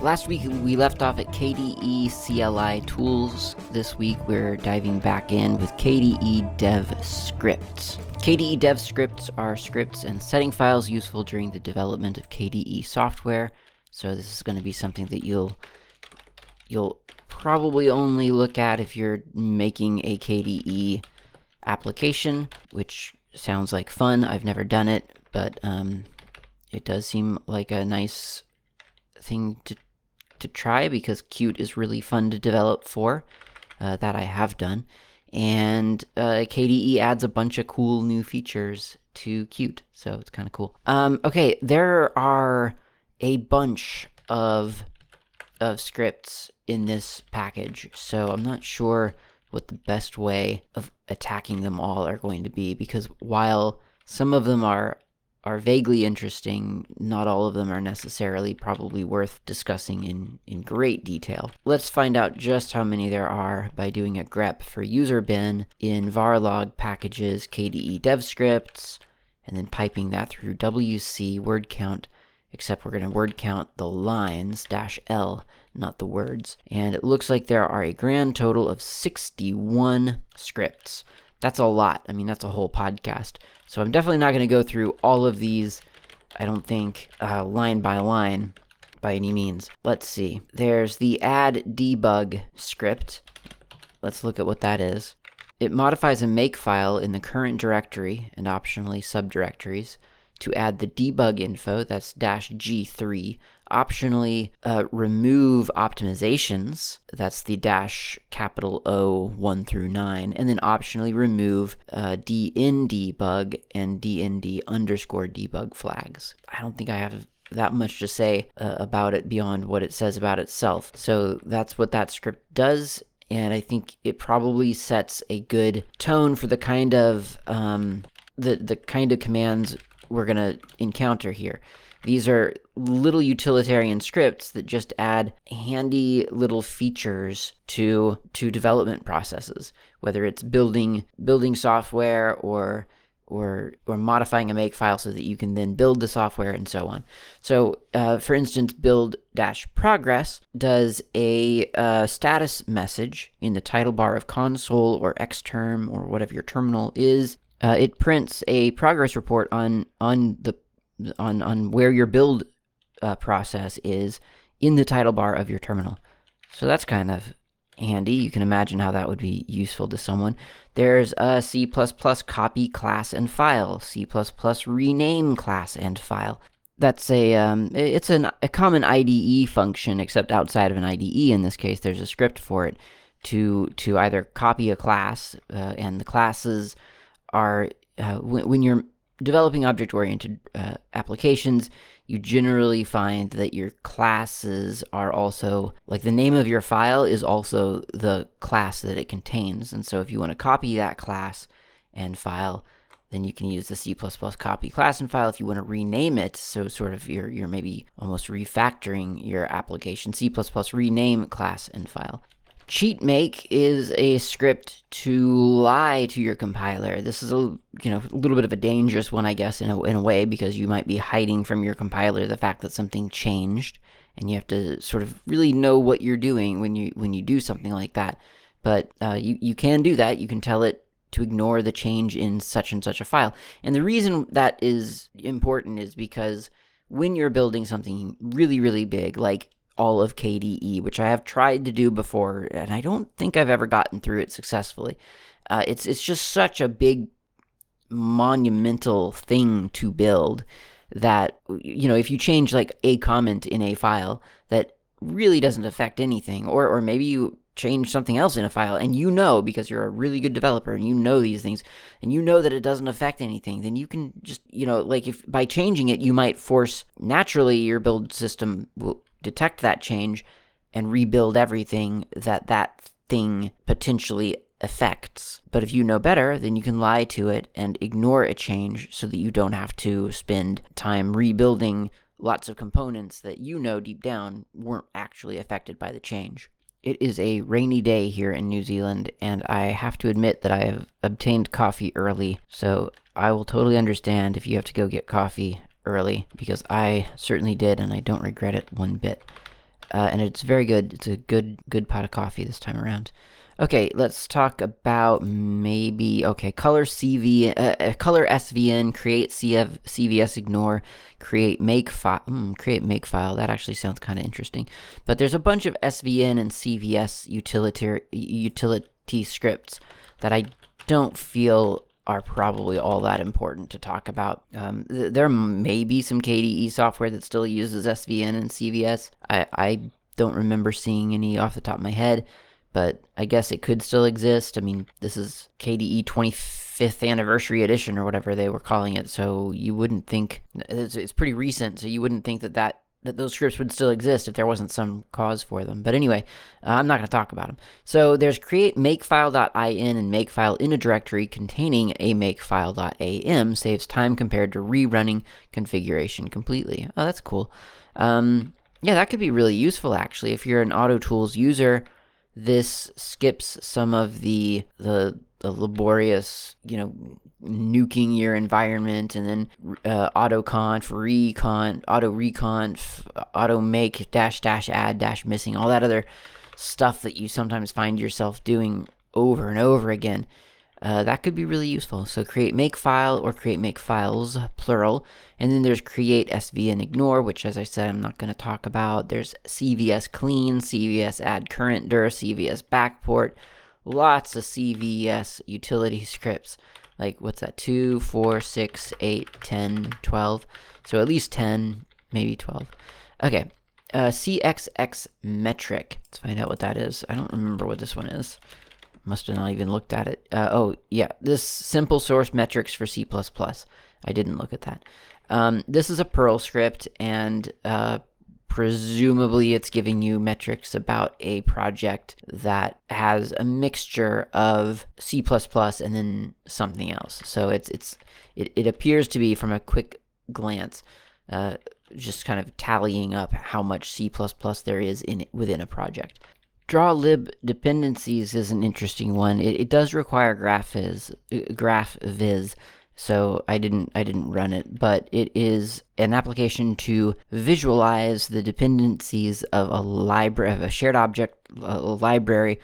Last week we left off at KDE CLI tools. This week we're diving back in with KDE Dev Scripts. KDE Dev Scripts are scripts and setting files useful during the development of KDE software. So this is going to be something that you'll you'll probably only look at if you're making a KDE application, which sounds like fun. I've never done it, but um, it does seem like a nice thing to to try because Qt is really fun to develop for. Uh, that I have done. And uh, KDE adds a bunch of cool new features to Qt, so it's kind of cool. Um, okay, there are a bunch of of scripts in this package, so I'm not sure what the best way of attacking them all are going to be because while some of them are are vaguely interesting, not all of them are necessarily probably worth discussing in, in great detail. Let's find out just how many there are by doing a grep for user bin in varlog packages kde dev scripts, and then piping that through wc word count, except we're going to word count the lines, dash L, not the words. And it looks like there are a grand total of 61 scripts. That's a lot. I mean, that's a whole podcast. So I'm definitely not going to go through all of these, I don't think, uh, line by line by any means. Let's see. There's the add debug script. Let's look at what that is. It modifies a make file in the current directory and optionally subdirectories to add the debug info, that's dash G3, optionally uh, remove optimizations, that's the dash capital O 1 through 9, and then optionally remove uh, dn debug and dnd underscore debug flags. I don't think I have that much to say uh, about it beyond what it says about itself. So that's what that script does. And I think it probably sets a good tone for the kind of um, the the kind of commands we're to encounter here. These are little utilitarian scripts that just add handy little features to to development processes, whether it's building building software or or or modifying a make file so that you can then build the software and so on. So, uh, for instance, build dash progress does a uh, status message in the title bar of console or xterm or whatever your terminal is uh, it prints a progress report on on the on on where your build uh, process is in the title bar of your terminal. So that's kind of handy. You can imagine how that would be useful to someone. There's a C++ copy class and file, C++ rename class and file. That's a um, it's an, a common IDE function, except outside of an IDE in this case, there's a script for it to to either copy a class uh, and the classes are uh, when, when, you're developing object oriented uh, applications, you generally find that your classes are also like the name of your file is also the class that it contains. And so if you want to copy that class and file, then you can use the C++ copy class and file if you want to rename it. So sort of you're, you're maybe almost refactoring your application, C++ rename class and file. Cheat make is a script to lie to your compiler. This is a you know a little bit of a dangerous one, I guess, in a, in a way, because you might be hiding from your compiler the fact that something changed, and you have to sort of really know what you're doing when you when you do something like that. But uh, you you can do that. You can tell it to ignore the change in such and such a file. And the reason that is important is because when you're building something really really big, like all of KDE, which I have tried to do before, and I don't think I've ever gotten through it successfully. Uh, it's it's just such a big, monumental thing to build that you know if you change like a comment in a file that really doesn't affect anything, or or maybe you change something else in a file and you know because you're a really good developer and you know these things and you know that it doesn't affect anything then you can just you know like if by changing it you might force naturally your build system will detect that change and rebuild everything that that thing potentially affects. But if you know better, then you can lie to it and ignore a change so that you don't have to spend time rebuilding lots of components that you know deep down weren't actually affected by the change. It is a rainy day here in New Zealand, and I have to admit that I have obtained coffee early, so I will totally understand if you have to go get coffee early, because I certainly did, and I don't regret it one bit. Uh, and it's very good. It's a good, good pot of coffee this time around. Okay, let's talk about maybe okay color CV, uh, uh color SVN, create CF, CVS ignore, create make file, mm, create make file. That actually sounds kind of interesting. But there's a bunch of SVN and CVS utility utility scripts that I don't feel are probably all that important to talk about. Um, th- there may be some KDE software that still uses SVN and CVS. I, I don't remember seeing any off the top of my head but I guess it could still exist. I mean, this is KDE 25th anniversary edition or whatever they were calling it, so you wouldn't think it's, it's pretty recent, so you wouldn't think that that that those scripts would still exist if there wasn't some cause for them. But anyway, uh, I'm not going to talk about them. So there's create makefile.in and makefile in a directory containing a makefile.am saves time compared to rerunning configuration completely. Oh, that's cool. Um, yeah, that could be really useful actually if you're an AutoTools user this skips some of the the the laborious, you know, nuking your environment and then uh, autoconf, reconf, auto reconf, auto make dash dash add dash missing, all that other stuff that you sometimes find yourself doing over and over again. Uh, that could be really useful. So create make file or create make files, plural. And then there's create SVN ignore, which as I said, I'm not going to talk about. There's CVS clean, CVS add current dir, CVS backport, lots of CVS utility scripts. Like what's that? 2, 4, 6, 8, 10, 12. So at least 10, maybe 12. Okay. Uh, CXX metric. Let's find out what that is. I don't remember what this one is. Must have not even looked at it. Uh, oh, yeah. This simple source metrics for C++. I didn't look at that. Um, this is a Perl script, and uh, presumably it's giving you metrics about a project that has a mixture of C++ and then something else. So it's it's it, it appears to be from a quick glance, uh, just kind of tallying up how much C++ there is in within a project. Draw lib dependencies is an interesting one. It, it does require GraphViz, uh, so I didn't I didn't run it, but it is an application to visualize the dependencies of a library of a shared object, a library,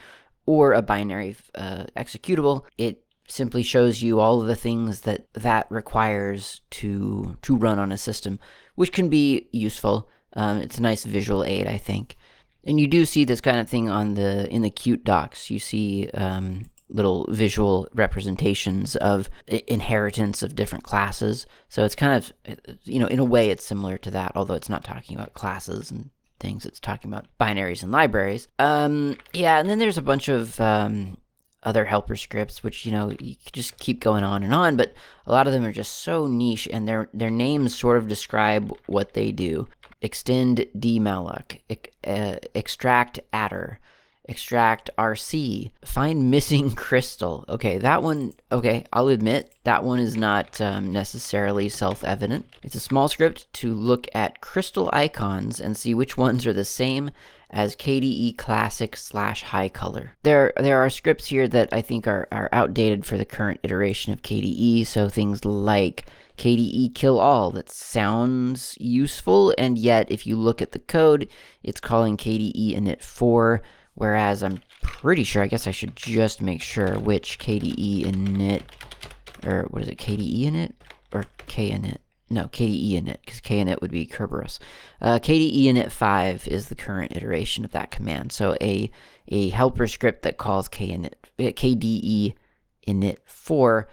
or a binary uh, executable. It simply shows you all of the things that that requires to to run on a system, which can be useful. Um, it's a nice visual aid, I think. And you do see this kind of thing on the in the Qt docs. You see um, little visual representations of inheritance of different classes. So it's kind of, you know, in a way it's similar to that, although it's not talking about classes and things. It's talking about binaries and libraries. Um, yeah, and then there's a bunch of um, other helper scripts, which you know you just keep going on and on. But a lot of them are just so niche, and their their names sort of describe what they do extend dmalloc, uh, extract adder, extract RC, find missing crystal. Okay, that one, okay, I'll admit that one is not um, necessarily self-evident. It's a small script to look at crystal icons and see which ones are the same as KDE Classic slash High Color. There, there are scripts here that I think are, are outdated for the current iteration of KDE, so things like KDE kill all. That sounds useful, and yet if you look at the code, it's calling KDE init 4, whereas I'm pretty sure, I guess I should just make sure which KDE init, or what is it, KDE init, or K init? No, KDE init, because K init would be Kerberos. Uh, KDE init 5 is the current iteration of that command. So a, a helper script that calls K init, KDE init 4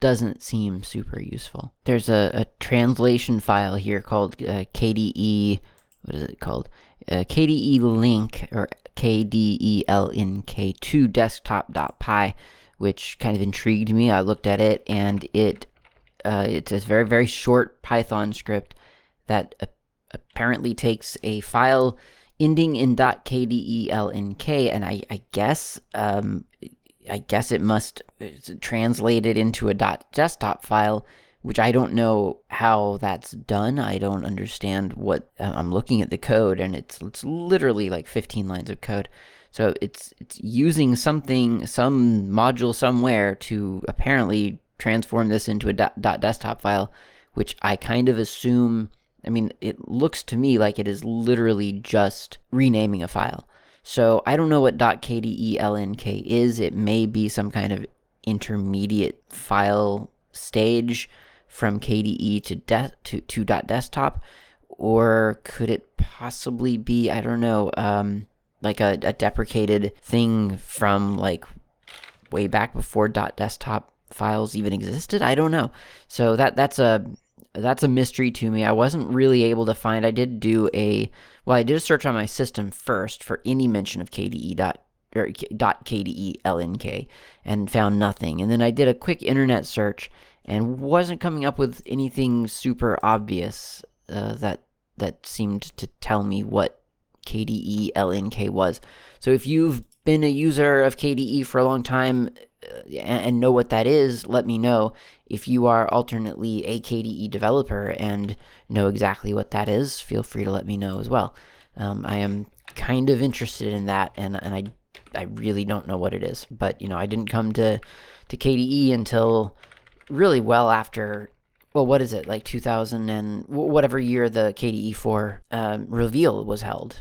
doesn't seem super useful. There's a, a translation file here called uh, KDE, what is it called? Uh, KDE link, or KDE KDELNK2 desktop.py, which kind of intrigued me. I looked at it, and it uh, it's a very, very short Python script that apparently takes a file ending in .kdelnk, and I, I guess um, I guess it must translate it into a .desktop file, which I don't know how that's done. I don't understand what uh, I'm looking at the code, and it's it's literally like 15 lines of code. So it's it's using something, some module somewhere to apparently transform this into a desktop file, which I kind of assume. I mean, it looks to me like it is literally just renaming a file. So I don't know what .kdelnk is. It may be some kind of intermediate file stage from KDE to de- to, to .desktop, or could it possibly be I don't know, um, like a, a deprecated thing from like way back before .desktop files even existed? I don't know. So that that's a that's a mystery to me. I wasn't really able to find. I did do a well, I did a search on my system first for any mention of KDE dot dot KDE LNK and found nothing. And then I did a quick internet search and wasn't coming up with anything super obvious uh, that that seemed to tell me what KDE LNK was. So if you've been a user of KDE for a long time and know what that is, let me know. If you are alternately a KDE developer and know exactly what that is, feel free to let me know as well. Um, I am kind of interested in that, and and I I really don't know what it is. But you know, I didn't come to to KDE until really well after. Well, what is it like 2000 and whatever year the KDE 4 um, reveal was held,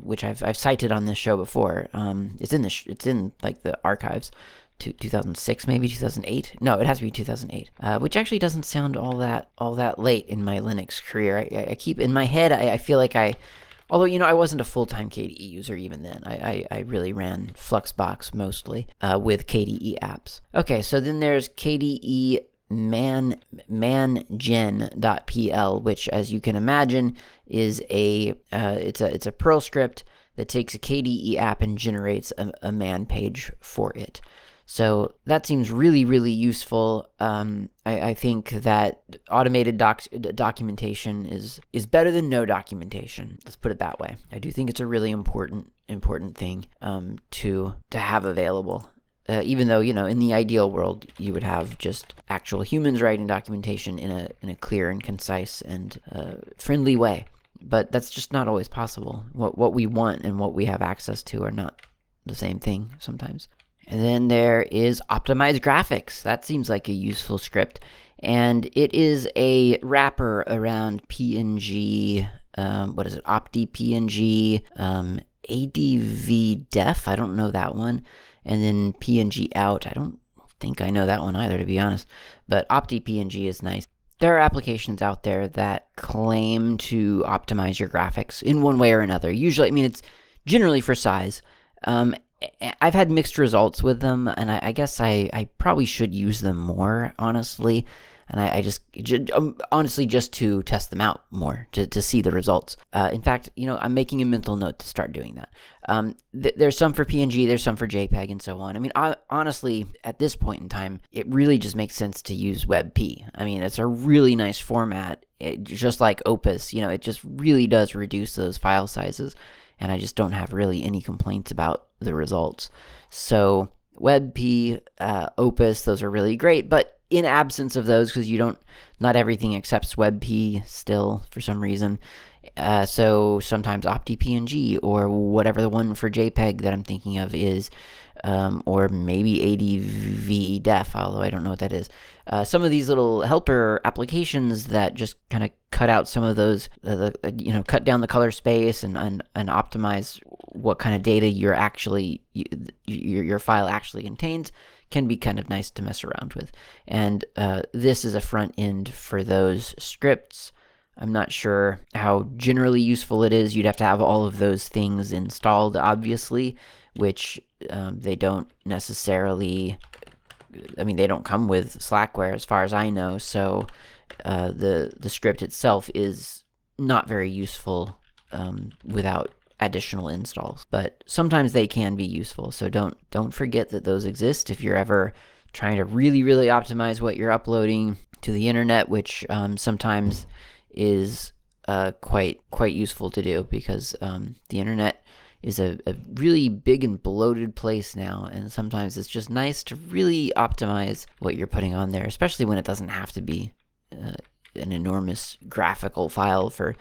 which I've I've cited on this show before. Um, it's in the it's in like the archives. 2006 maybe 2008 no it has to be 2008 uh, which actually doesn't sound all that all that late in my linux career. I, I keep in my head I, I, feel like i although you know i wasn't a full-time kde user even then. I, I, I really ran fluxbox mostly uh, with kde apps. Okay so then there's kde man mangen.pl which as you can imagine is a uh, it's a it's a perl script that takes a kde app and generates a, a man page for it so that seems really, really useful. Um, I, I, think that automated doc- documentation is is better than no documentation. Let's put it that way. I do think it's a really important important thing um, to to have available. Uh, even though you know, in the ideal world, you would have just actual humans writing documentation in a in a clear and concise and uh, friendly way. But that's just not always possible. What what we want and what we have access to are not the same thing sometimes. And then there is optimized graphics. That seems like a useful script. And it is a wrapper around PNG, um, what is it, Opti PNG, um, ADV Def, I don't know that one. And then PNG Out, I don't think I know that one either, to be honest. But Opti PNG is nice. There are applications out there that claim to optimize your graphics in one way or another. Usually, I mean, it's generally for size. Um, I've had mixed results with them, and I, I, guess I, I probably should use them more, honestly. And I, I just, just um, honestly, just to test them out more, to, to see the results. Uh, in fact, you know, I'm making a mental note to start doing that. Um, th- there's some for PNG, there's some for JPEG, and so on. I mean, I, honestly, at this point in time, it really just makes sense to use WebP. I mean, it's a really nice format, it, just like Opus. You know, it just really does reduce those file sizes and I just don't have really any complaints about the results. So WebP, uh, Opus, those are really great, but in absence of those, because you don't, not everything accepts WebP still for some reason. Uh, so sometimes OptiPNG or whatever the one for JPEG that I'm thinking of is, um, or maybe ADV Def, although I don't know what that is. Uh, some of these little helper applications that just kind of cut out some of those, uh, the, uh, you know, cut down the color space and, and, and optimize what kind of data you're actually, you, your, your file actually contains can be kind of nice to mess around with. And uh, this is a front end for those scripts. I'm not sure how generally useful it is. You'd have to have all of those things installed, obviously, which um, they don't necessarily. I mean, they don't come with Slackware, as far as I know. So uh, the the script itself is not very useful um, without additional installs. But sometimes they can be useful. So don't don't forget that those exist. If you're ever trying to really really optimize what you're uploading to the internet, which um, sometimes is uh, quite quite useful to do because um, the internet is a, a really big and bloated place now, and sometimes it's just nice to really optimize what you're putting on there, especially when it doesn't have to be uh, an enormous graphical file for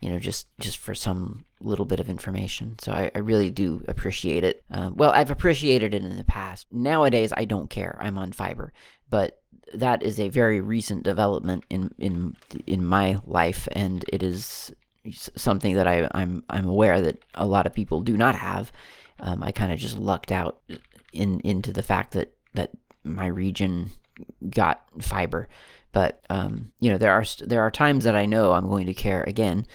you know just just for some little bit of information. So i, I really do appreciate it. Um, well i've appreciated it in the past. Nowadays i don't care. I'm on fiber. But that is a very recent development in in in my life and it is something that I, I'm I'm aware that a lot of people do not have. Um, I kind of just lucked out in into the fact that that my region got fiber, but um, you know there are there are times that I know I'm going to care again,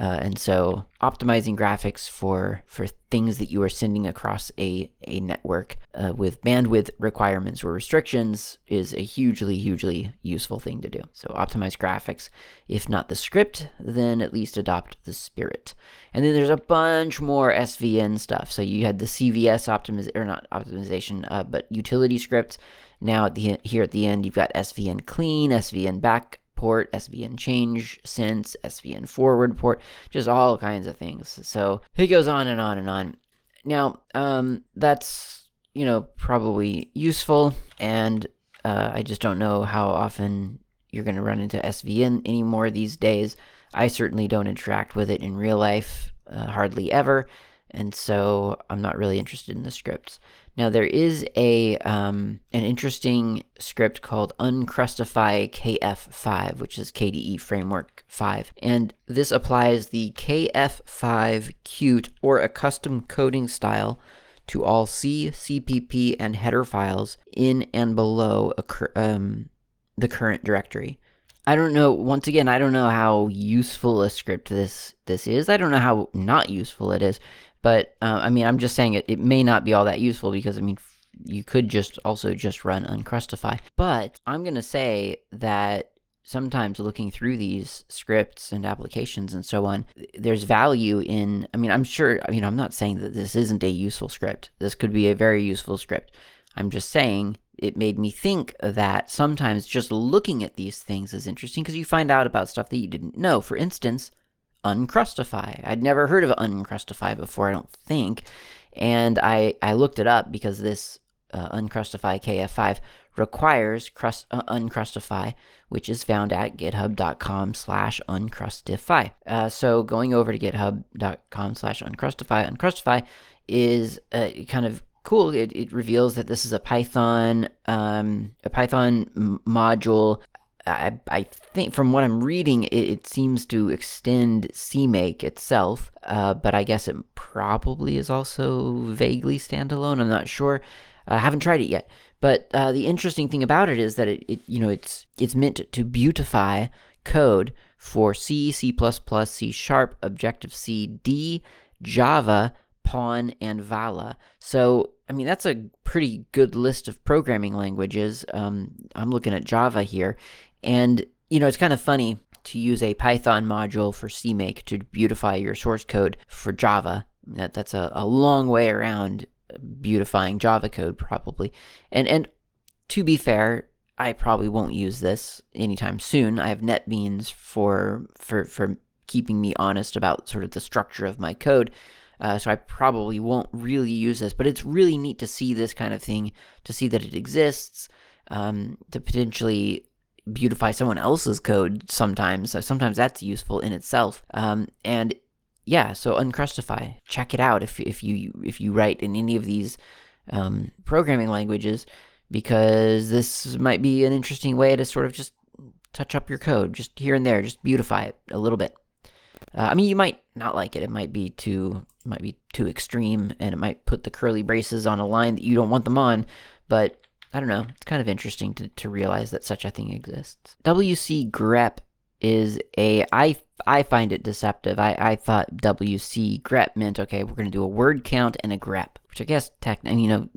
uh, and so optimizing graphics for for things that you are sending across a a network uh, with bandwidth requirements or restrictions is a hugely hugely useful thing to do. So optimize graphics. If not the script, then at least adopt the spirit. And then there's a bunch more SVN stuff. So you had the CVS optimization or not optimization, uh, but utility scripts. Now at the here at the end, you've got SVN clean, SVN back port, SVN change since, SVN forward port, just all kinds of things. So it goes on and on and on. Now, um, that's, you know, probably useful, and uh, I just don't know how often you're going to run into SVN anymore these days. I certainly don't interact with it in real life, uh, hardly ever, and so I'm not really interested in the scripts. Now there is a um, an interesting script called Uncrustify KF5, which is KDE Framework 5, and this applies the KF5 Qt or a custom coding style to all C, CPP, and header files in and below um, the current directory. I don't know. Once again, I don't know how useful a script this this is. I don't know how not useful it is. But uh, I mean, I'm just saying it, it may not be all that useful because I mean, you could just also just run uncrustify. But I'm going to say that sometimes looking through these scripts and applications and so on, there's value in, I mean, I'm sure, I mean, I'm not saying that this isn't a useful script. This could be a very useful script. I'm just saying it made me think that sometimes just looking at these things is interesting because you find out about stuff that you didn't know. For instance, Uncrustify. I'd never heard of Uncrustify before, I don't think. And I, I looked it up because this uh, Uncrustify KF5 requires crust, uh, Uncrustify, which is found at github.com slash uncrustify. Uh, so going over to github.com slash uncrustify, Uncrustify is uh, kind of cool. It, it reveals that this is a Python um, a Python module I, I think from what I'm reading, it, it seems to extend CMake itself, uh, but I guess it probably is also vaguely standalone. I'm not sure. I haven't tried it yet. But uh, the interesting thing about it is that it, it, you know, it's it's meant to beautify code for C, C++, C Sharp, Objective C, D, Java, Pawn, and Vala. So, I mean, that's a pretty good list of programming languages. Um, I'm looking at Java here, and, you know, it's kind of funny to use a Python module for CMake to beautify your source code for Java. That, that's a, a long way around beautifying Java code, probably. And, and to be fair, I probably won't use this anytime soon. I have NetBeans for, for, for keeping me honest about sort of the structure of my code. Uh, so I probably won't really use this, but it's really neat to see this kind of thing, to see that it exists, um, to potentially beautify someone else's code sometimes. So sometimes that's useful in itself. Um, and yeah, so Uncrustify, check it out if if you if you write in any of these um, programming languages, because this might be an interesting way to sort of just touch up your code, just here and there, just beautify it a little bit. Uh, I mean, you might not like it. It might be too might be too extreme, and it might put the curly braces on a line that you don't want them on. But I don't know. It's kind of interesting to, to realize that such a thing exists. WC grep is a I I find it deceptive. I, I thought WC grep meant okay, we're gonna do a word count and a grep, which I guess tech and you know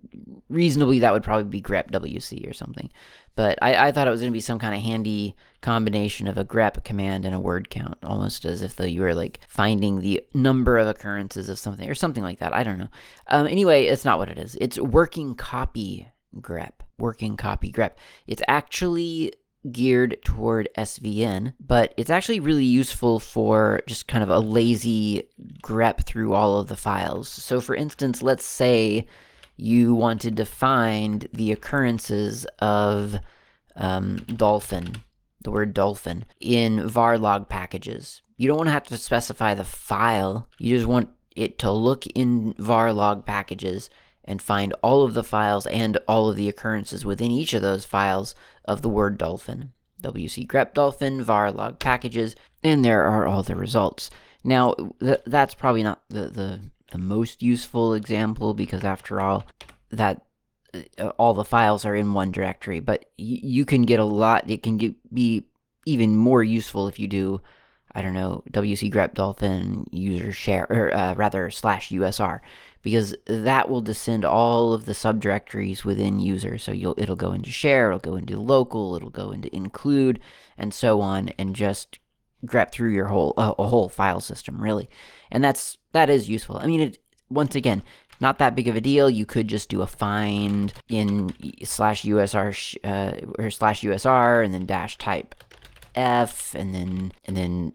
reasonably that would probably be grep WC or something. But I, I thought it was gonna be some kind of handy combination of a grep command and a word count, almost as if though you were like finding the number of occurrences of something or something like that. I don't know. Um, anyway, it's not what it is. It's working copy grep working copy grep. It's actually geared toward SVN, but it's actually really useful for just kind of a lazy grep through all of the files. So for instance, let's say you wanted to find the occurrences of um, dolphin, the word dolphin, in var log packages. You don't want to have to specify the file. You just want it to look in var log packages and find all of the files and all of the occurrences within each of those files of the word dolphin. WC grep dolphin, var log packages, and there are all the results. Now, th that's probably not the, the, the most useful example because after all, that uh, all the files are in one directory, but you can get a lot, it can get, be even more useful if you do I don't know, WC grep dolphin user share, or uh, rather slash USR, because that will descend all of the subdirectories within user. So you'll it'll go into share, it'll go into local, it'll go into include, and so on, and just grep through your whole uh, a whole file system really. And that's that is useful. I mean, it once again, not that big of a deal. You could just do a find in slash USR uh, or slash USR and then dash type F and then and then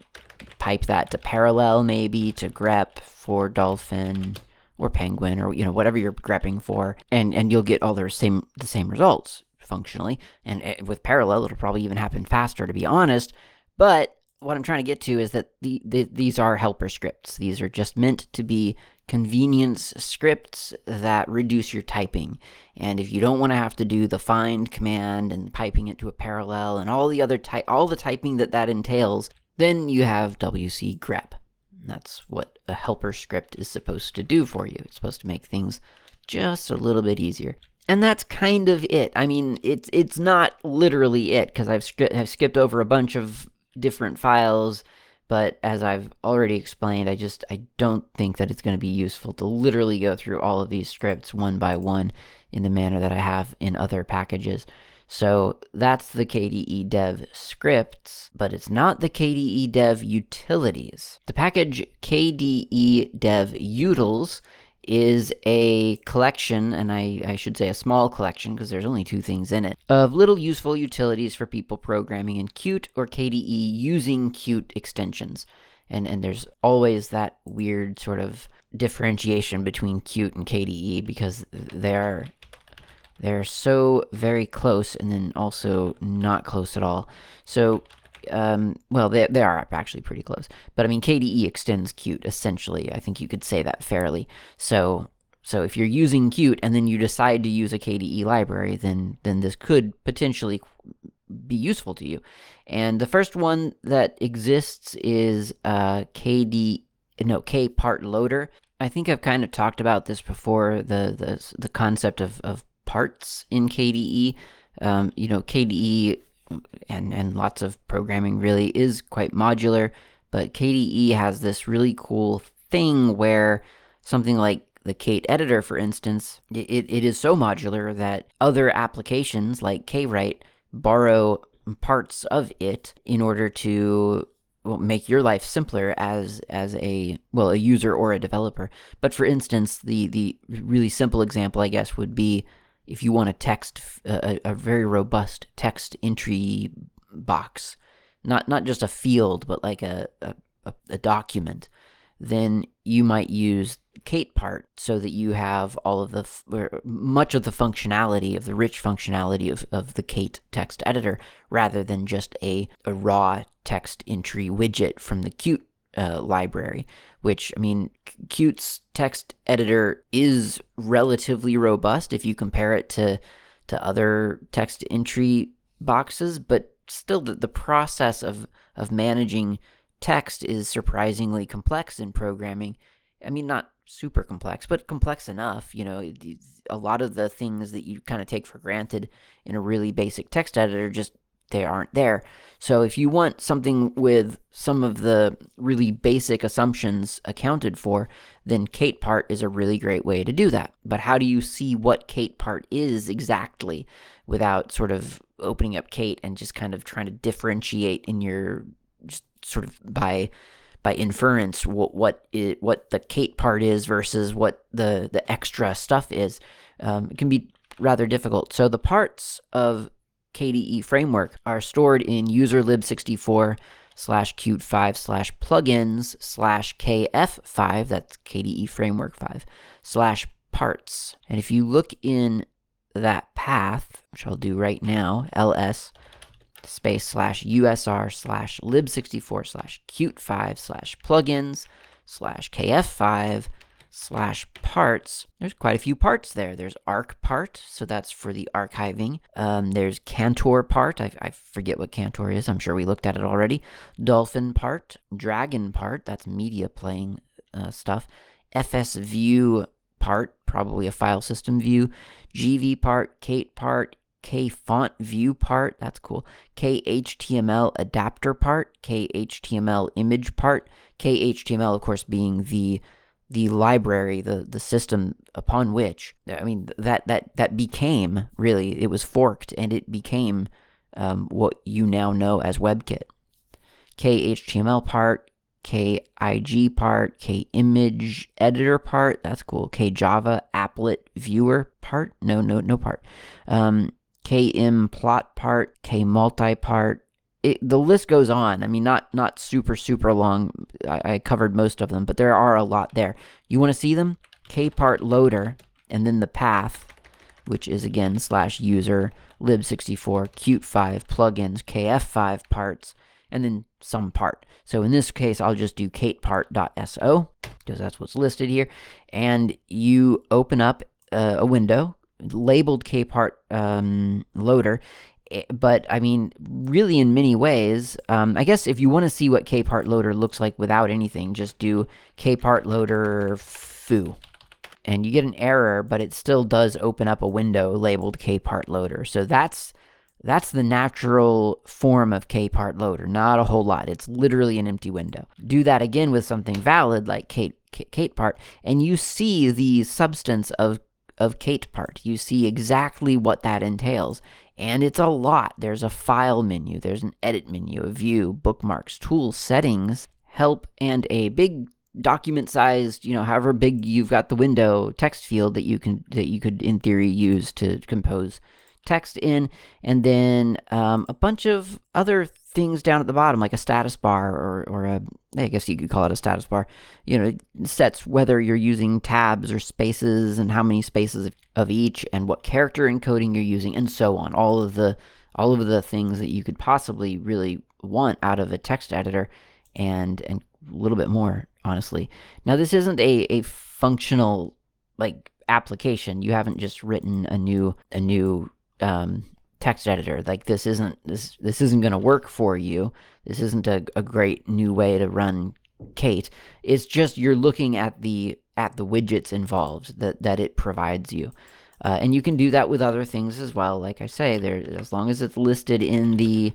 pipe that to parallel maybe to grep for dolphin or penguin or you know whatever you're grepping for and and you'll get all the same the same results functionally and uh, with parallel it'll probably even happen faster to be honest but what I'm trying to get to is that the, the these are helper scripts these are just meant to be convenience scripts that reduce your typing. And if you don't want to have to do the find command and piping it to a parallel and all the other type, all the typing that that entails, then you have WC grep. That's what a helper script is supposed to do for you. It's supposed to make things just a little bit easier. And that's kind of it. I mean, it's it's not literally it because I've, I've skipped over a bunch of different files but as I've already explained, I just I don't think that it's going to be useful to literally go through all of these scripts one by one in the manner that I have in other packages. So that's the KDE dev scripts, but it's not the KDE dev utilities. The package KDE dev utils is a collection, and I, I should say a small collection because there's only two things in it, of little useful utilities for people programming in Qt or KDE using Qt extensions. And, and there's always that weird sort of differentiation between Qt and KDE because they're they're so very close and then also not close at all. So um, well, they, they are actually pretty close. But I mean, KDE extends Qt, essentially. I think you could say that fairly. So so if you're using Qt and then you decide to use a KDE library, then then this could potentially be useful to you. And the first one that exists is uh, KD, no, K part loader. I think I've kind of talked about this before, the the, the concept of, of parts in KDE. Um, you know, KDE and and lots of programming really is quite modular, but KDE has this really cool thing where something like the Kate editor, for instance, it, it is so modular that other applications like KWrite borrow parts of it in order to well, make your life simpler as as a well a user or a developer. But for instance, the the really simple example, I guess, would be if you want a text, a, a very robust text entry box, not not just a field, but like a, a, a document, then you might use Kate part so that you have all of the much of the functionality of the rich functionality of, of the Kate text editor rather than just a, a raw text entry widget from the Qt uh, library which, I mean, Qt's text editor is relatively robust if you compare it to, to other text entry boxes, but still the, the process of, of managing text is surprisingly complex in programming. I mean, not super complex, but complex enough. You know, a lot of the things that you kind of take for granted in a really basic text editor just they aren't there. So if you want something with some of the really basic assumptions accounted for, then Kate part is a really great way to do that. But how do you see what Kate part is exactly without sort of opening up Kate and just kind of trying to differentiate in your just sort of by by inference what what it, what the Kate part is versus what the the extra stuff is. Um, it can be rather difficult. So the parts of KDE framework are stored in userlib64 slash qt5 slash plugins slash kf5, that's KDE framework 5, slash parts. And if you look in that path, which I'll do right now, ls space slash usr slash lib64 slash qt5 slash plugins slash kf5 slash parts. There's quite a few parts there. There's ark part, so that's for the archiving. Um, there's cantor part. I, I, forget what cantor is. I'm sure we looked at it already. Dolphin part, dragon part. That's media playing uh, stuff. FS view part, probably a file system view. GV part, Kate part, K font view part, that's cool. KHTML adapter part, KHTML image part, KHTML, of course, being the the library, the the system upon which I mean that that that became really it was forked and it became um, what you now know as WebKit. KHTML part, KIG part, KImage editor part. That's cool. KJava applet viewer part. No, no, no part. Um, KM plot part, K multi part. It, the list goes on. I mean, not not super super long. I, I covered most of them, but there are a lot there. You want to see them? K part loader, and then the path, which is again slash user lib64 qt5 plugins kf5 parts, and then some part. So in this case, I'll just do katepart.so because that's what's listed here. And you open up uh, a window labeled kpart um, loader. Eh, but I mean, really, in many ways, um, I guess if you want to see what kpart loader looks like without anything, just do kpart loader foo and you get an error, but it still does open up a window labeled kpart loader. So that's that's the natural form of kpart loader, not a whole lot. It's literally an empty window. Do that again with something valid like kate, kate part, and you see the substance of of Kate part. You see exactly what that entails. And it's a lot. There's a file menu, there's an edit menu, a view, bookmarks, tools, settings, help, and a big document sized, you know, however big you've got the window text field that you can that you could in theory use to compose text in, and then um, a bunch of other things down at the bottom, like a status bar or, or a, I guess you could call it a status bar. You know, sets whether you're using tabs or spaces and how many spaces of each and what character encoding you're using and so on. All of the, all of the things that you could possibly really want out of a text editor and, and a little bit more, honestly. Now, this isn't a, a functional, like, application. You haven't just written a new, a new, um, text editor. Like this isn't this this isn't going to work for you. This isn't a, a great new way to run Kate. It's just you're looking at the at the widgets involved that that it provides you. Uh, and you can do that with other things as well. Like I say, there as long as it's listed in the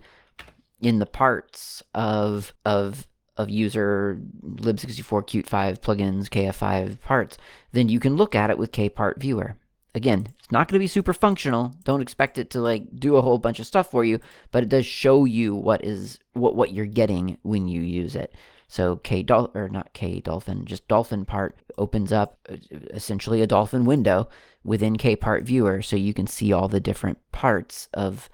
in the parts of of of user lib64 qt5 plugins kf5 parts, then you can look at it with kpart viewer. Again, it's not going to be super functional. Don't expect it to like do a whole bunch of stuff for you, but it does show you what is what what you're getting when you use it. So K Dol or not K Dolphin, just Dolphin part opens up uh, essentially a Dolphin window within K part viewer, so you can see all the different parts of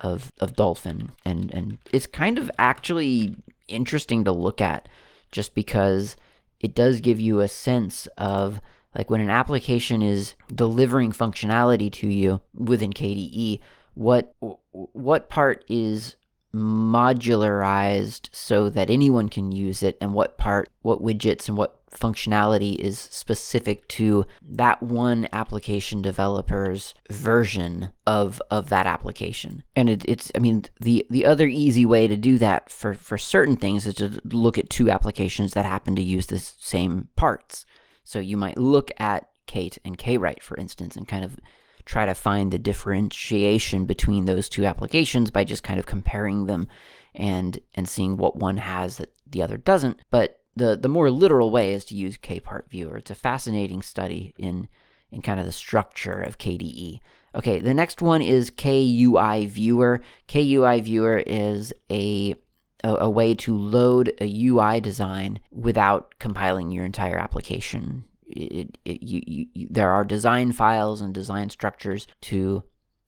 of of Dolphin, and and it's kind of actually interesting to look at, just because it does give you a sense of like when an application is delivering functionality to you within KDE, what what part is modularized so that anyone can use it? And what part what widgets and what functionality is specific to that one application developer's version of of that application? And it, it's i mean the the other easy way to do that for for certain things is to look at two applications that happen to use the same parts so you might look at Kate and Kwrite, for instance, and kind of try to find the differentiation between those two applications by just kind of comparing them and and seeing what one has that the other doesn't. But the the more literal way is to use Kpart Viewer. It's a fascinating study in in kind of the structure of KDE. Okay, the next one is KUI Viewer. KUI Viewer is a a, a, way to load a UI design without compiling your entire application. It, it, you, you, there are design files and design structures to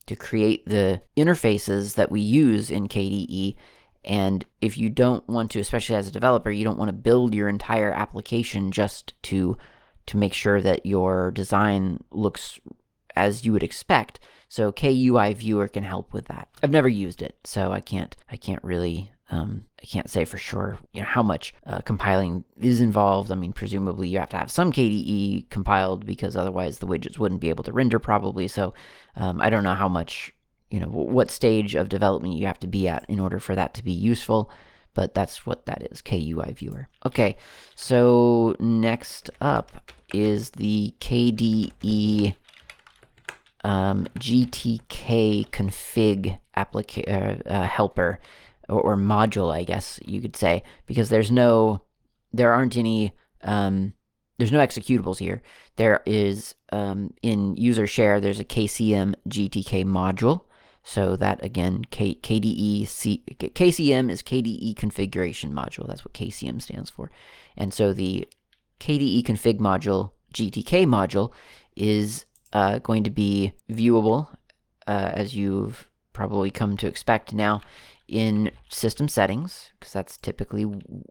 to create the interfaces that we use in KDE. And if you don't want to, especially as a developer, you don't want to build your entire application just to to make sure that your design looks as you would expect. So KUI Viewer can help with that. I've never used it, so I can't I can't really um, I can't say for sure you know how much uh, compiling is involved. I mean, presumably you have to have some KDE compiled because otherwise the widgets wouldn't be able to render probably. So um, I don't know how much you know what stage of development you have to be at in order for that to be useful. But that's what that is, KUI Viewer. Okay, so next up is the KDE um, GTK config applica- uh, uh, helper or, module, I guess you could say, because there's no, there aren't any, um, there's no executables here. There is um, in user share, there's a KCM GTK module. So that again, K, KDE C, KCM is KDE configuration module. That's what KCM stands for. And so the KDE config module, GTK module, is uh, going to be viewable, uh, as you've probably come to expect now, in system settings, because that's typically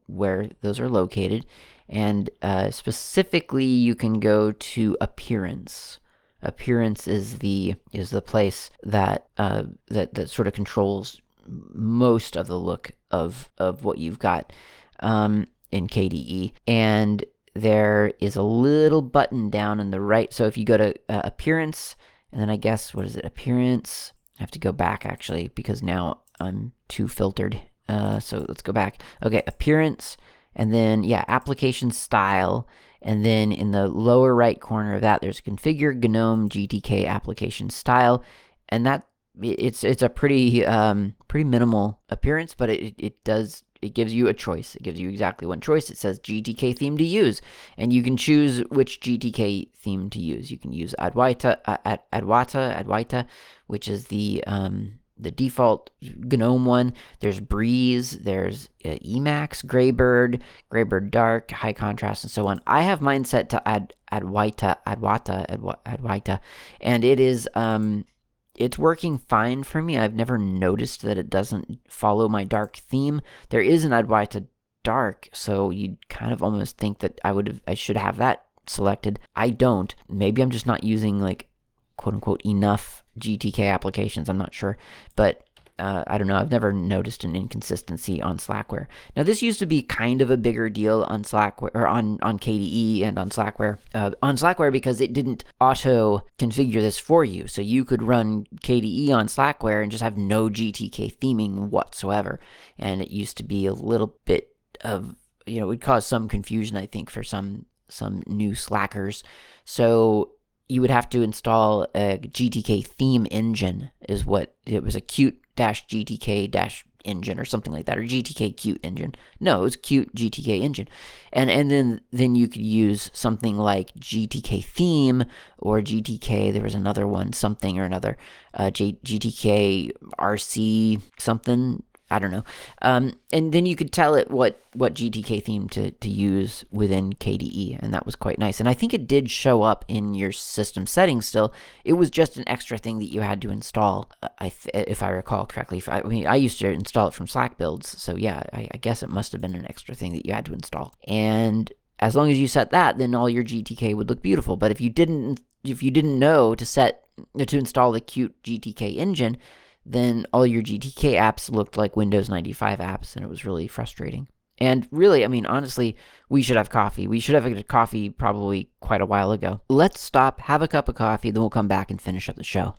where those are located. And uh, specifically, you can go to appearance. Appearance is the is the place that uh, that that sort of controls most of the look of of what you've got um, in KDE. And there is a little button down in the right. So if you go to uh, appearance, and then I guess, what is it? Appearance. I have to go back actually because now I'm too filtered. Uh, so let's go back. Okay, appearance, and then, yeah, application style. And then in the lower right corner of that, there's configure GNOME GTK application style. And that it's it's a pretty um, pretty minimal appearance, but it, it does it gives you a choice. It gives you exactly one choice. It says GTK theme to use, and you can choose which GTK theme to use. You can use Adwaita, uh, Adwata, Adwaita, which is the um, the default GNOME one. There's Breeze, there's uh, Emacs, Greybird, Greybird Dark, High Contrast, and so on. I have mine set to Ad Adwaita, Adwata, Adwaita, and it is um, it's working fine for me. I've never noticed that it doesn't follow my dark theme. There is an Adwaita dark, so you'd kind of almost think that I would have, I should have that selected. I don't. Maybe I'm just not using like quote unquote enough GTK applications. I'm not sure, but uh, I don't know. I've never noticed an inconsistency on Slackware. Now, this used to be kind of a bigger deal on Slackware or on on KDE and on Slackware. Uh, on Slackware because it didn't auto configure this for you, so you could run KDE on Slackware and just have no GTK theming whatsoever. And it used to be a little bit of you know it would cause some confusion, I think, for some some new slackers. So you would have to install a GTK theme engine, is what it was a Qt dash GTK dash engine or something like that, or GTK Qt engine. No, it was Qt GTK engine, and and then then you could use something like GTK theme or GTK. There was another one, something or another, uh, J, GTK RC something I don't know. Um, and then you could tell it what, what GTK theme to, to use within KDE, and that was quite nice. And I think it did show up in your system settings still. It was just an extra thing that you had to install, uh, I if I recall correctly. I, mean, I used to install it from SlackBuilds, so yeah, I, I guess it must have been an extra thing that you had to install. And as long as you set that, then all your GTK would look beautiful. But if you didn't, if you didn't know to set to install the Qt GTK engine, then all your GTK apps looked like Windows 95 apps, and it was really frustrating. And really, I mean, honestly, we should have coffee. We should have had coffee probably quite a while ago. Let's stop, have a cup of coffee, then we'll come back and finish up the show.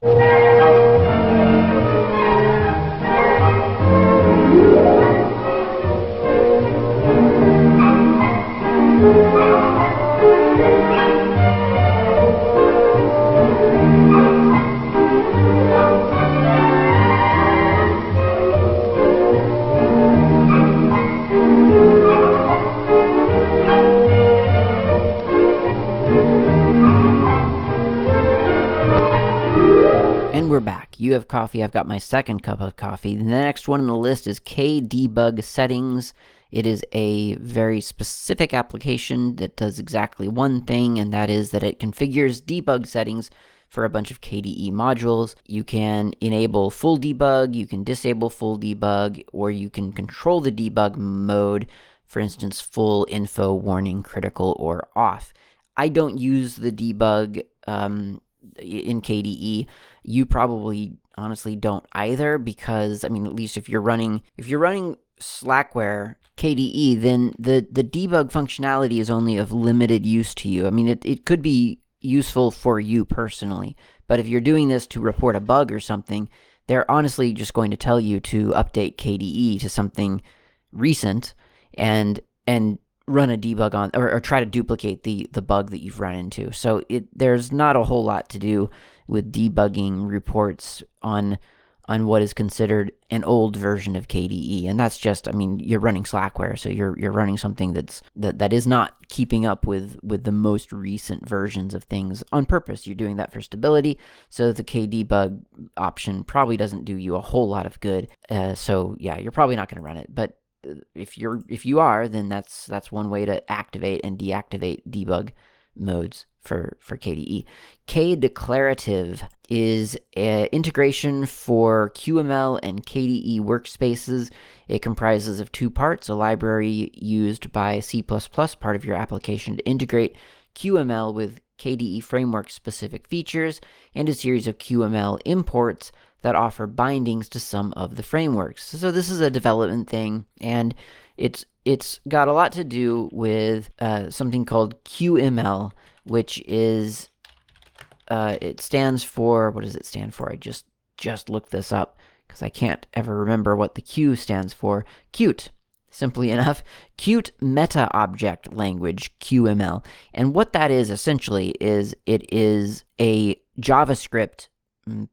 We're back. You have coffee. I've got my second cup of coffee. The next one on the list is KDebug Settings. It is a very specific application that does exactly one thing, and that is that it configures debug settings for a bunch of KDE modules. You can enable full debug, you can disable full debug, or you can control the debug mode, for instance, full info, warning, critical, or off. I don't use the debug um, in KDE. You probably honestly don't either because I mean at least if you're running if you're running Slackware KDE, then the, the debug functionality is only of limited use to you. I mean, it, it could be useful for you personally, but if you're doing this to report a bug or something, they're honestly just going to tell you to update KDE to something recent and and run a debug on or, or try to duplicate the the bug that you've run into. So it there's not a whole lot to do with debugging reports on on what is considered an old version of KDE. And that's just, I mean, you're running Slackware, so you're you're running something that's that, that is not keeping up with with the most recent versions of things on purpose. You're doing that for stability, so the KDebug option probably doesn't do you a whole lot of good. Uh, so yeah, you're probably not going to run it. But uh, if you're if you are, then that's that's one way to activate and deactivate debug modes for for KDE. K declarative is integration for QML and KDE workspaces. It comprises of two parts, a library used by C++, part of your application to integrate QML with KDE framework specific features, and a series of QML imports that offer bindings to some of the frameworks. So this is a development thing, and it's it's got a lot to do with uh, something called QML, which is uh, it stands for what does it stand for? I just just looked this up because I can't ever remember what the Q stands for. Qt. Simply enough, Qt Meta Object Language, QML. And what that is essentially is it is a JavaScript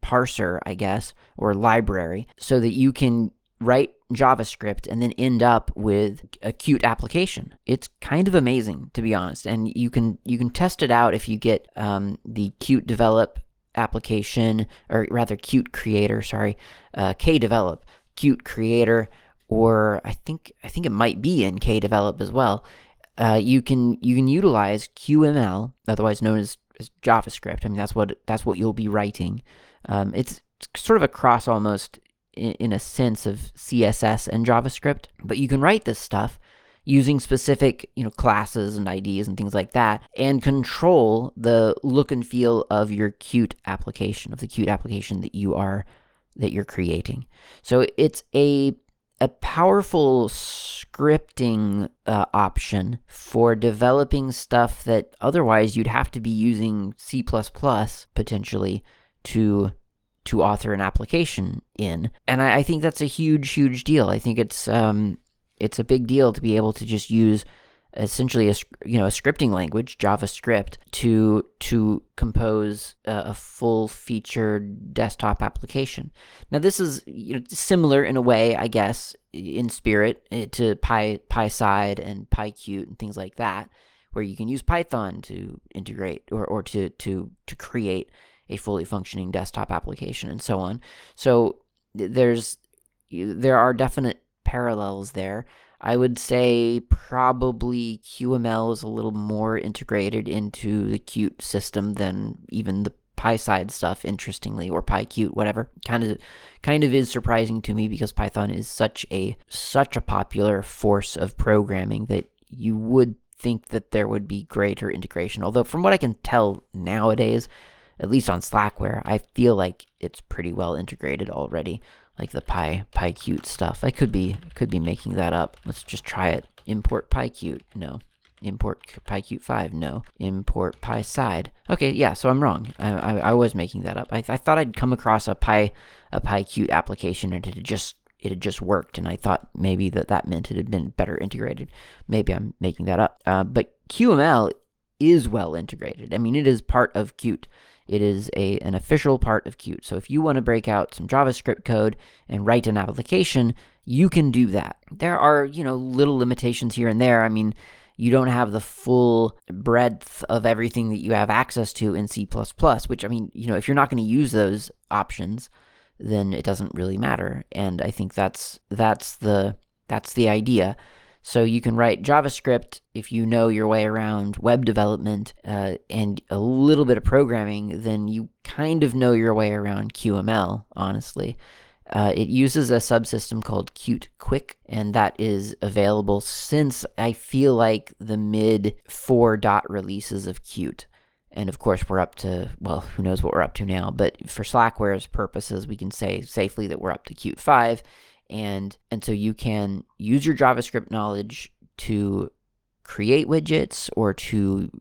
parser, I guess, or library, so that you can write JavaScript and then end up with a Qt application. It's kind of amazing, to be honest. And you can you can test it out if you get um, the Qt Develop application, or rather Qt Creator. Sorry, uh, Develop Qt Creator, or I think I think it might be in KDevelop as well. Uh, you can you can utilize QML, otherwise known as, as JavaScript. I mean that's what that's what you'll be writing. Um, it's sort of a cross almost in, in a sense of CSS and JavaScript, but you can write this stuff using specific you know classes and IDs and things like that and control the look and feel of your Qt application of the Qt application that you are that you're creating. So it's a a powerful scripting uh, option for developing stuff that otherwise you'd have to be using C++ potentially to to author an application in. And I, I think that's a huge, huge deal. I think it's um, it's a big deal to be able to just use essentially a you know a scripting language javascript to to compose a, a full featured desktop application now this is you know similar in a way i guess in spirit eh, to Py PySide and PyQt and things like that where you can use python to integrate or, or to to to create a fully functioning desktop application and so on. So there's there are definite parallels there. I would say probably QML is a little more integrated into the Qt system than even the PySide stuff, interestingly, or PyQt, whatever. Kind of kind of is surprising to me because Python is such a such a popular force of programming that you would think that there would be greater integration. Although from what I can tell nowadays, at least on Slackware, I feel like it's pretty well integrated already. Like the Py PyQt stuff. I could be could be making that up. Let's just try it. Import PyQt. No. Import PyQt 5. No. Import PySide. Okay, yeah, so I'm wrong. I, I, I was making that up. I, I thought I'd come across a Py a PyQt application and it just it had just worked, and I thought maybe that that meant it had been better integrated. Maybe I'm making that up. Uh, but QML is well integrated. I mean, it is part of Qt. It is a an official part of Qt. So if you want to break out some JavaScript code and write an application, you can do that. There are, you know, little limitations here and there. I mean, you don't have the full breadth of everything that you have access to in C++, which I mean, you know, if you're not going to use those options, then it doesn't really matter. And I think that's that's the that's the idea. So you can write JavaScript if you know your way around web development uh, and a little bit of programming, then you kind of know your way around QML, honestly. Uh, it uses a subsystem called Qt Quick, and that is available since I feel like the mid four dot releases of Qt. And of course, we're up to, well, who knows what we're up to now, but for Slackware's purposes, we can say safely that we're up to Qt 5. And, and so you can use your JavaScript knowledge to create widgets or to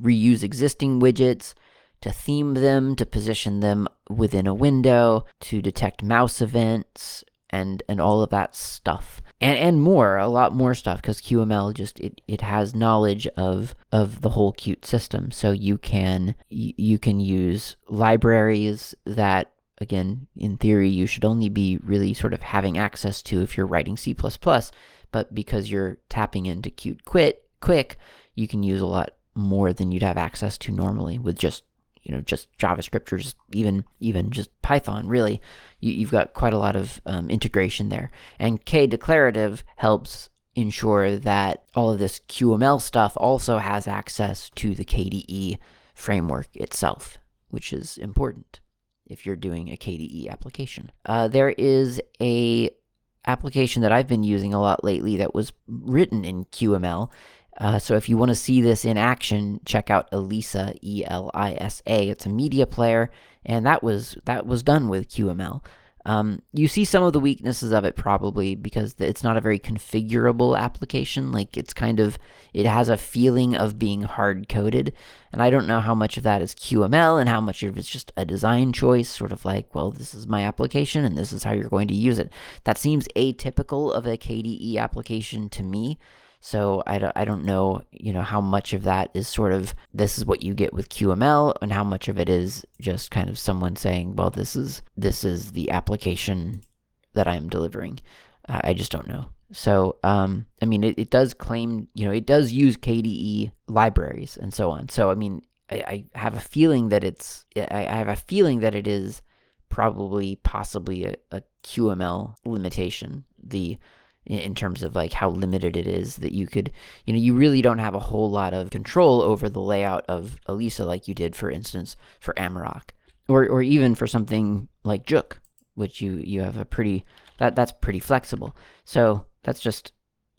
reuse existing widgets to theme them, to position them within a window, to detect mouse events, and and all of that stuff. And and more, a lot more stuff, because QML just it, it has knowledge of of the whole Qt system. So you can you can use libraries that again, in theory, you should only be really sort of having access to if you're writing C++, but because you're tapping into Qt Quit quick, you can use a lot more than you'd have access to normally with just you know just JavaScript or just even even just Python. Really, you, have got quite a lot of um, integration there. And K declarative helps ensure that all of this QML stuff also has access to the KDE framework itself, which is important if you're doing a KDE application. Uh, there is a application that I've been using a lot lately that was written in QML uh, so if you want to see this in action, check out Elisa, E-L-I-S-A. It's a media player, and that was that was done with QML. Um, you see some of the weaknesses of it probably because it's not a very configurable application. Like it's kind of, it has a feeling of being hard coded. And I don't know how much of that is QML and how much of it's just a design choice, sort of like, well, this is my application and this is how you're going to use it. That seems atypical of a KDE application to me. So I don't, I don't know, you know, how much of that is sort of this is what you get with QML and how much of it is just kind of someone saying, well, this is this is the application that I'm delivering. Uh, I just don't know. So, um, I mean, it, it does claim, you know, it does use KDE libraries and so on. So, I mean, I, I have a feeling that it's, I, I have a feeling that it is probably possibly a, a QML limitation. The in terms of like how limited it is that you could, you know, you really don't have a whole lot of control over the layout of Elisa like you did, for instance, for Amarok, or or even for something like JuK, which you you have a pretty that that's pretty flexible. So that's just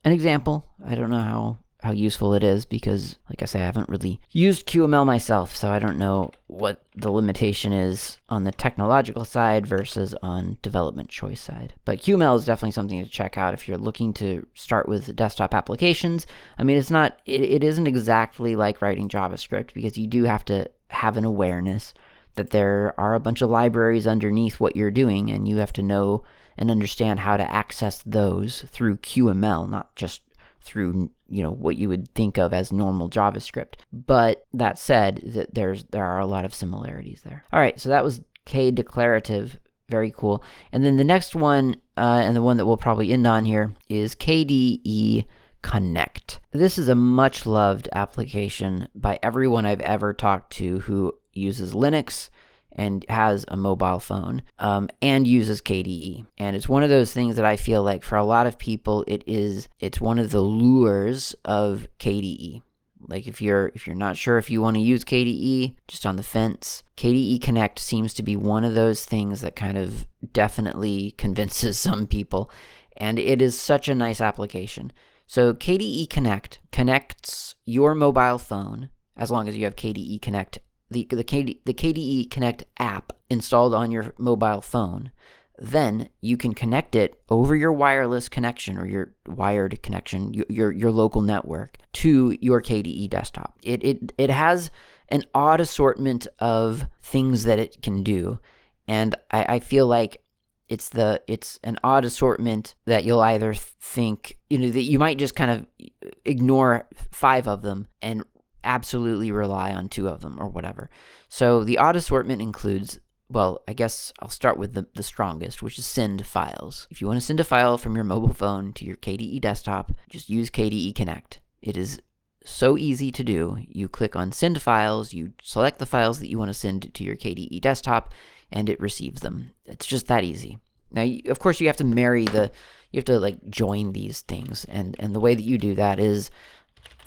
an example. I don't know how how useful it is because, like I say, I haven't really used QML myself, so I don't know what the limitation is on the technological side versus on development choice side. But QML is definitely something to check out if you're looking to start with desktop applications. I mean, it's not, it, it isn't exactly like writing JavaScript because you do have to have an awareness that there are a bunch of libraries underneath what you're doing, and you have to know and understand how to access those through QML, not just through you know what you would think of as normal JavaScript. But that said, that there's there are a lot of similarities there. All right, so that was K declarative, Very cool. And then the next one, uh, and the one that we'll probably end on here, is KDE Connect. This is a much loved application by everyone I've ever talked to who uses Linux and has a mobile phone um, and uses KDE. And it's one of those things that I feel like for a lot of people, it is it's one of the lures of KDE. Like if you're if you're not sure if you want to use KDE, just on the fence, KDE Connect seems to be one of those things that kind of definitely convinces some people. And it is such a nice application. So KDE Connect connects your mobile phone as long as you have KDE Connect the, the, KD, the KDE Connect app installed on your mobile phone, then you can connect it over your wireless connection or your wired connection, your, your, local network to your KDE desktop. It, it, it has an odd assortment of things that it can do. And I, I feel like it's the it's an odd assortment that you'll either think you know that you might just kind of uh, ignore five of them and absolutely rely on two of them or whatever. So the odd assortment includes, well, I guess I'll start with the, the strongest, which is send files. If you want to send a file from your mobile phone to your KDE desktop, just use KDE Connect. It is so easy to do. You click on send files, you select the files that you want to send to your KDE desktop, and it receives them. It's just that easy. Now, of course, you have to marry the you have to like join these things. And, and the way that you do that is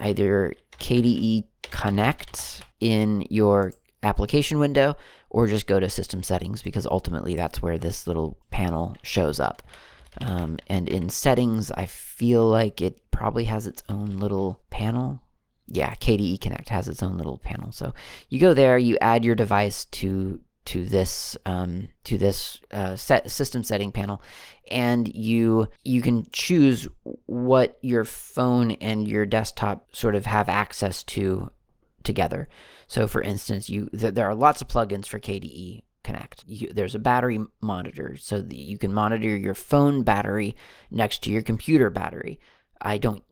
either KDE Connect in your application window or just go to system settings because ultimately that's where this little panel shows up. Um, and in settings, I feel like it probably has its own little panel. Yeah, KDE Connect has its own little panel. So you go there, you add your device to to this um, to this uh, set system setting panel, and you you can choose what your phone and your desktop sort of have access to together. So, for instance, you th- there are lots of plugins for KDE Connect. You, there's a battery monitor, so you can monitor your phone battery next to your computer battery. I don't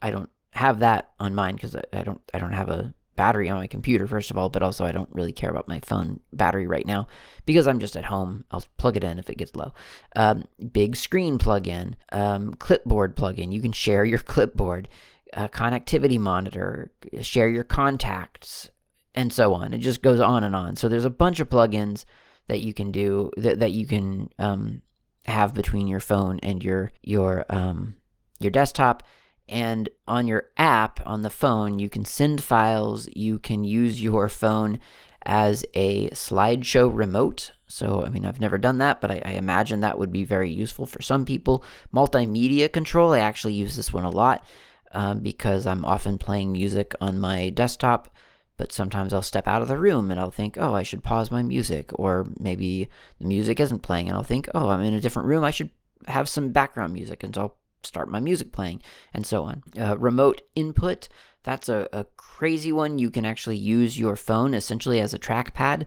I don't have that on mine because I, I don't I don't have a battery on my computer, first of all, but also I don't really care about my phone battery right now because I'm just at home. I'll plug it in if it gets low. Um, big screen plug-in, um, clipboard plug-in. You can share your clipboard, uh, connectivity monitor, share your contacts, and so on. It just goes on and on. So there's a bunch of plugins that you can do that, that you can um, have between your phone and your your um, your desktop and on your app on the phone, you can send files. You can use your phone as a slideshow remote. So, I mean, I've never done that, but I, I, imagine that would be very useful for some people. Multimedia control, I actually use this one a lot um, because I'm often playing music on my desktop, but sometimes I'll step out of the room and I'll think, oh, I should pause my music. Or maybe the music isn't playing and I'll think, oh, I'm in a different room. I should have some background music. And so I'll start my music playing, and so on. Uh, remote input, that's a, a, crazy one. You can actually use your phone essentially as a trackpad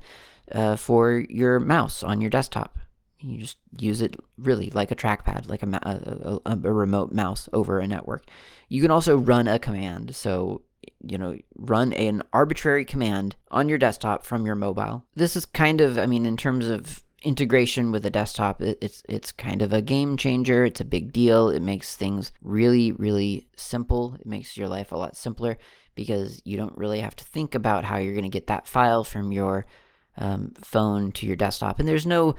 uh, for your mouse on your desktop. You just use it really like a trackpad, like a, a, a, a remote mouse over a network. You can also run a command. So you know, run an arbitrary command on your desktop from your mobile. This is kind of, I mean, in terms of integration with a desktop it's it's kind of a game changer. It's a big deal. It makes things really really simple. It makes your life a lot simpler because you don't really have to think about how you're going to get that file from your um, phone to your desktop. And there's no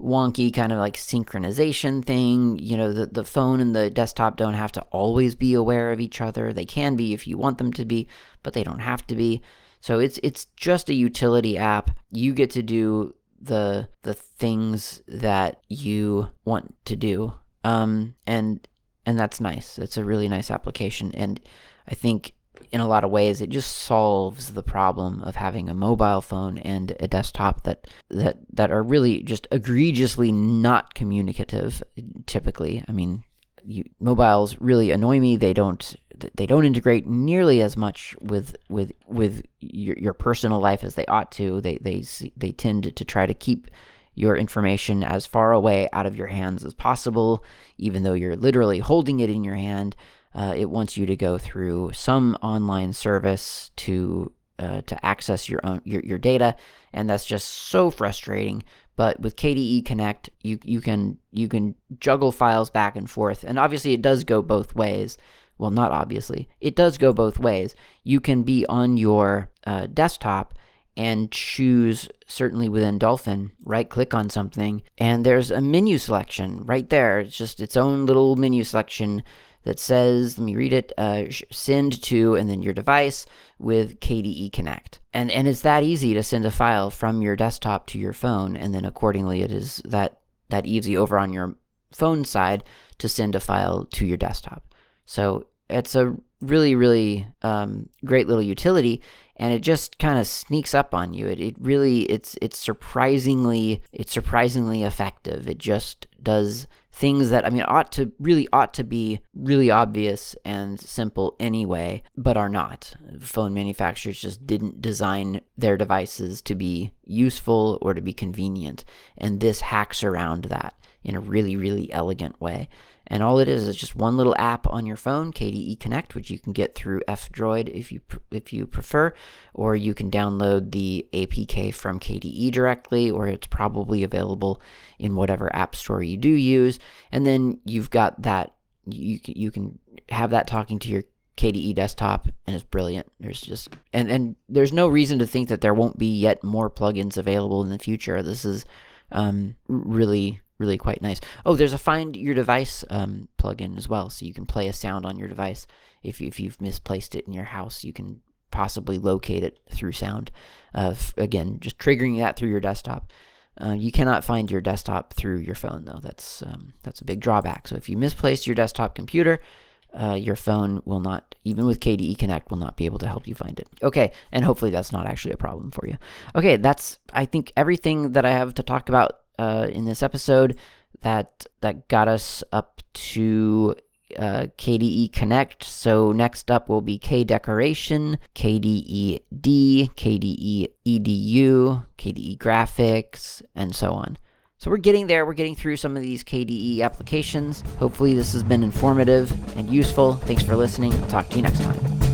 wonky kind of like synchronization thing. You know the, the phone and the desktop don't have to always be aware of each other. They can be if you want them to be but they don't have to be. So it's it's just a utility app. You get to do the the things that you want to do. Um, and and that's nice. It's a really nice application, and I think in a lot of ways it just solves the problem of having a mobile phone and a desktop that that that are really just egregiously not communicative. Typically, I mean, you, mobiles really annoy me. They don't they don't integrate nearly as much with with with your, your personal life as they ought to. They they they tend to try to keep your information as far away out of your hands as possible, even though you're literally holding it in your hand. Uh, it wants you to go through some online service to uh, to access your own your, your data, and that's just so frustrating. But with KDE Connect, you you can you can juggle files back and forth, and obviously it does go both ways well, not obviously, it does go both ways. You can be on your uh, desktop and choose, certainly within Dolphin, right click on something, and there's a menu selection right there. It's just its own little menu selection that says, let me read it, uh, send to, and then your device with KDE Connect. And, and it's that easy to send a file from your desktop to your phone, and then accordingly, it is that, that easy over on your phone side to send a file to your desktop. So it's a really, really um, great little utility and it just kind of sneaks up on you. It, it really it's it's surprisingly it's surprisingly effective. It just does things that I mean ought to really ought to be really obvious and simple anyway, but are not. Phone manufacturers just didn't design their devices to be useful or to be convenient, and this hacks around that in a really really elegant way. And all it is is just one little app on your phone, KDE Connect, which you can get through F-Droid if you if you prefer, or you can download the APK from KDE directly, or it's probably available in whatever app store you do use. And then you've got that you you can have that talking to your KDE desktop, and it's brilliant. There's just and and there's no reason to think that there won't be yet more plugins available in the future. This is um, really really quite nice. Oh, there's a Find Your Device um, plugin as well, so you can play a sound on your device. If, you, if you've misplaced it in your house, you can possibly locate it through sound. Uh, f- again, just triggering that through your desktop. Uh, you cannot find your desktop through your phone, though. That's um, that's a big drawback. So if you misplace your desktop computer, uh, your phone will not, even with KDE Connect, will not be able to help you find it. Okay, and hopefully that's not actually a problem for you. Okay, that's I think everything that I have to talk about uh, in this episode. That that got us up to uh, KDE Connect. So next up will be K Decoration, KDE D, KDE EDU, KDE Graphics, and so on. So we're getting there. We're getting through some of these KDE applications. Hopefully this has been informative and useful. Thanks for listening. I'll talk to you next time.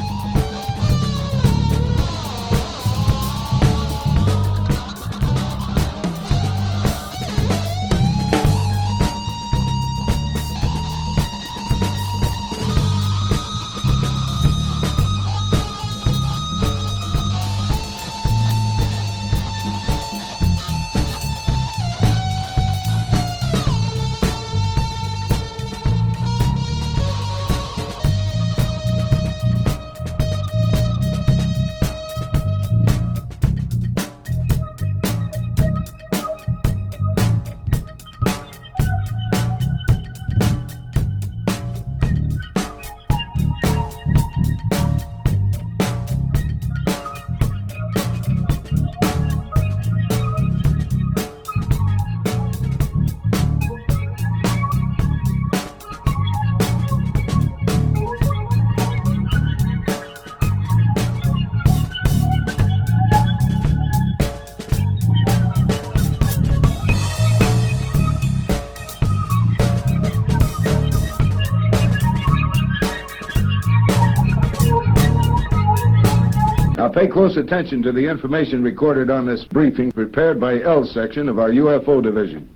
Close attention to the information recorded on this briefing prepared by L section of our UFO division.